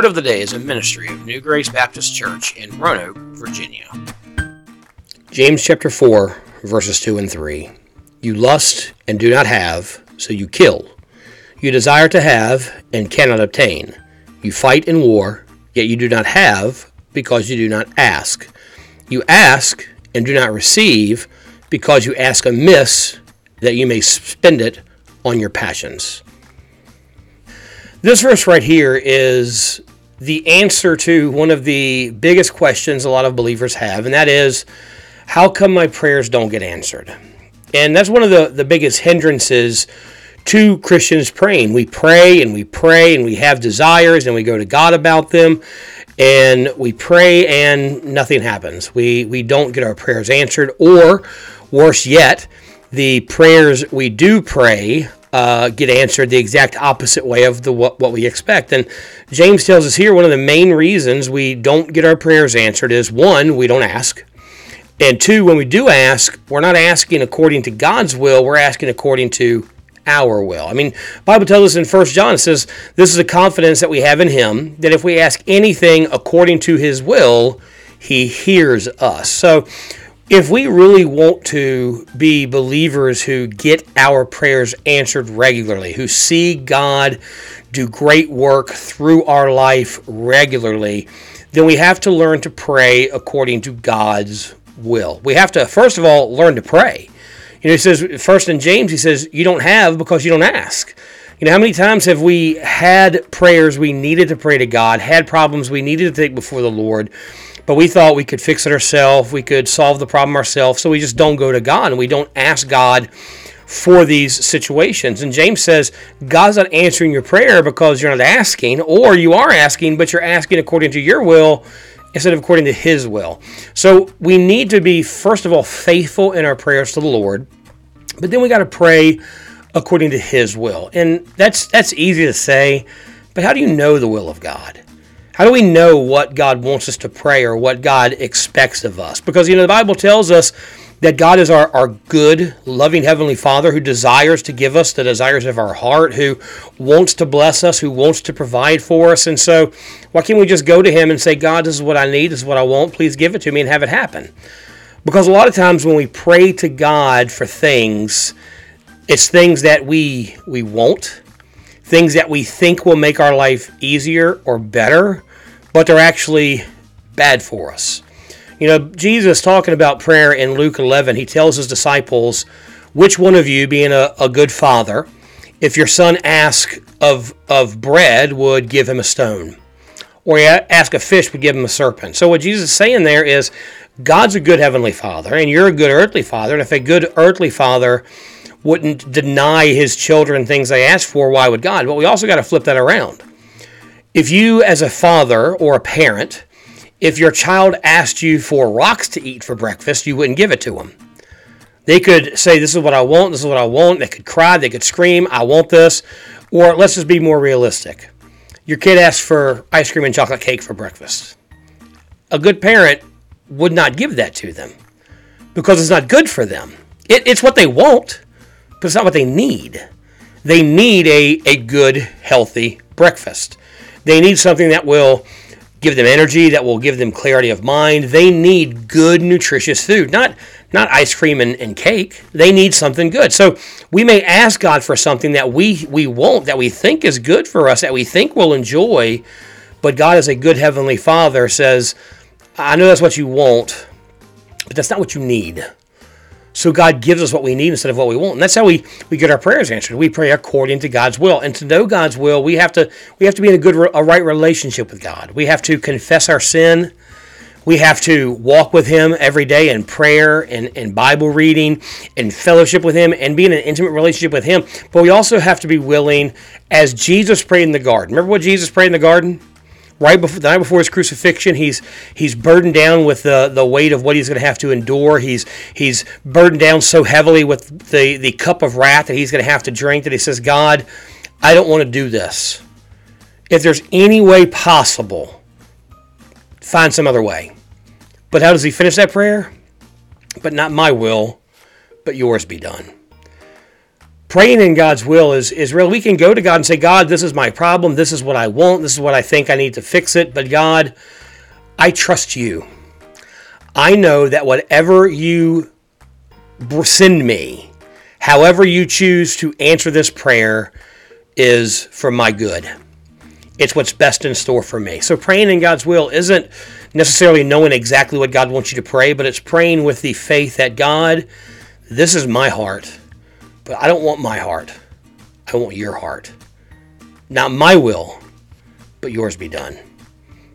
Word of the Day is a ministry of New Grace Baptist Church in Roanoke, Virginia. James chapter 4, verses 2 and 3. You lust and do not have, so you kill. You desire to have and cannot obtain. You fight in war, yet you do not have because you do not ask. You ask and do not receive because you ask amiss that you may spend it on your passions. This verse right here is the answer to one of the biggest questions a lot of believers have, and that is how come my prayers don't get answered? And that's one of the, the biggest hindrances to Christians praying. We pray and we pray and we have desires and we go to God about them and we pray and nothing happens. We, we don't get our prayers answered, or worse yet, the prayers we do pray uh, get answered the exact opposite way of the what, what we expect. And James tells us here one of the main reasons we don't get our prayers answered is one, we don't ask. And two, when we do ask, we're not asking according to God's will, we're asking according to our will. I mean, Bible tells us in First John, it says, this is the confidence that we have in him, that if we ask anything according to his will, he hears us. So if we really want to be believers who get our prayers answered regularly, who see God do great work through our life regularly, then we have to learn to pray according to God's will. We have to, first of all, learn to pray. You know, he says, first in James, he says, you don't have because you don't ask. You know, how many times have we had prayers we needed to pray to God, had problems we needed to take before the Lord, but we thought we could fix it ourselves, we could solve the problem ourselves, so we just don't go to God and we don't ask God for these situations. And James says God's not answering your prayer because you're not asking, or you are asking, but you're asking according to your will instead of according to His will. So we need to be, first of all, faithful in our prayers to the Lord, but then we got to pray according to His will. And that's that's easy to say, but how do you know the will of God? How do we know what God wants us to pray or what God expects of us? Because, you know, the Bible tells us that God is our, our good, loving Heavenly Father who desires to give us the desires of our heart, who wants to bless us, who wants to provide for us. And so, why can't we just go to Him and say, God, this is what I need, this is what I want, please give it to me and have it happen? Because a lot of times when we pray to God for things, it's things that we we won't, things that we think will make our life easier or better, but they're actually bad for us. You know, Jesus talking about prayer in Luke 11, he tells his disciples, Which one of you, being a, a good father, if your son ask of, of bread, would give him a stone? Or ask a fish, would give him a serpent? So, what Jesus is saying there is, God's a good heavenly father, and you're a good earthly father. And if a good earthly father wouldn't deny his children things they ask for, why would God? But we also got to flip that around. If you, as a father or a parent, if your child asked you for rocks to eat for breakfast, you wouldn't give it to them. They could say, This is what I want, this is what I want. They could cry, they could scream, I want this. Or let's just be more realistic. Your kid asks for ice cream and chocolate cake for breakfast. A good parent would not give that to them because it's not good for them. It, it's what they want, but it's not what they need. They need a, a good, healthy breakfast. They need something that will give them energy, that will give them clarity of mind. They need good, nutritious food, not not ice cream and, and cake. They need something good. So we may ask God for something that we we won't, that we think is good for us, that we think we'll enjoy, but God as a good heavenly Father says, I know that's what you want, but that's not what you need. So God gives us what we need instead of what we want. And that's how we, we get our prayers answered. We pray according to God's will. And to know God's will, we have to we have to be in a good a right relationship with God. We have to confess our sin. We have to walk with Him every day in prayer and, and Bible reading and fellowship with Him and be in an intimate relationship with Him. But we also have to be willing, as Jesus prayed in the garden. Remember what Jesus prayed in the garden? Right before the night before his crucifixion, he's he's burdened down with the, the weight of what he's going to have to endure. He's he's burdened down so heavily with the, the cup of wrath that he's going to have to drink that he says, God, I don't want to do this. If there's any way possible, find some other way. But how does he finish that prayer? But not my will, but yours be done. Praying in God's will is is real. We can go to God and say, God, this is my problem. This is what I want. This is what I think I need to fix it. But God, I trust you. I know that whatever you send me, however you choose to answer this prayer, is for my good. It's what's best in store for me. So praying in God's will isn't necessarily knowing exactly what God wants you to pray, but it's praying with the faith that God, this is my heart, but I don't want my heart. I want your heart. Not my will, but yours be done.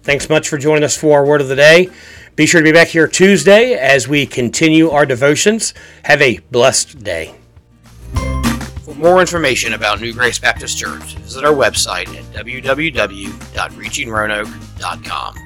Thanks much for joining us for our word of the day. Be sure to be back here Tuesday as we continue our devotions. Have a blessed day. For more information about New Grace Baptist Church, visit our website at www.reachingroanoke.com.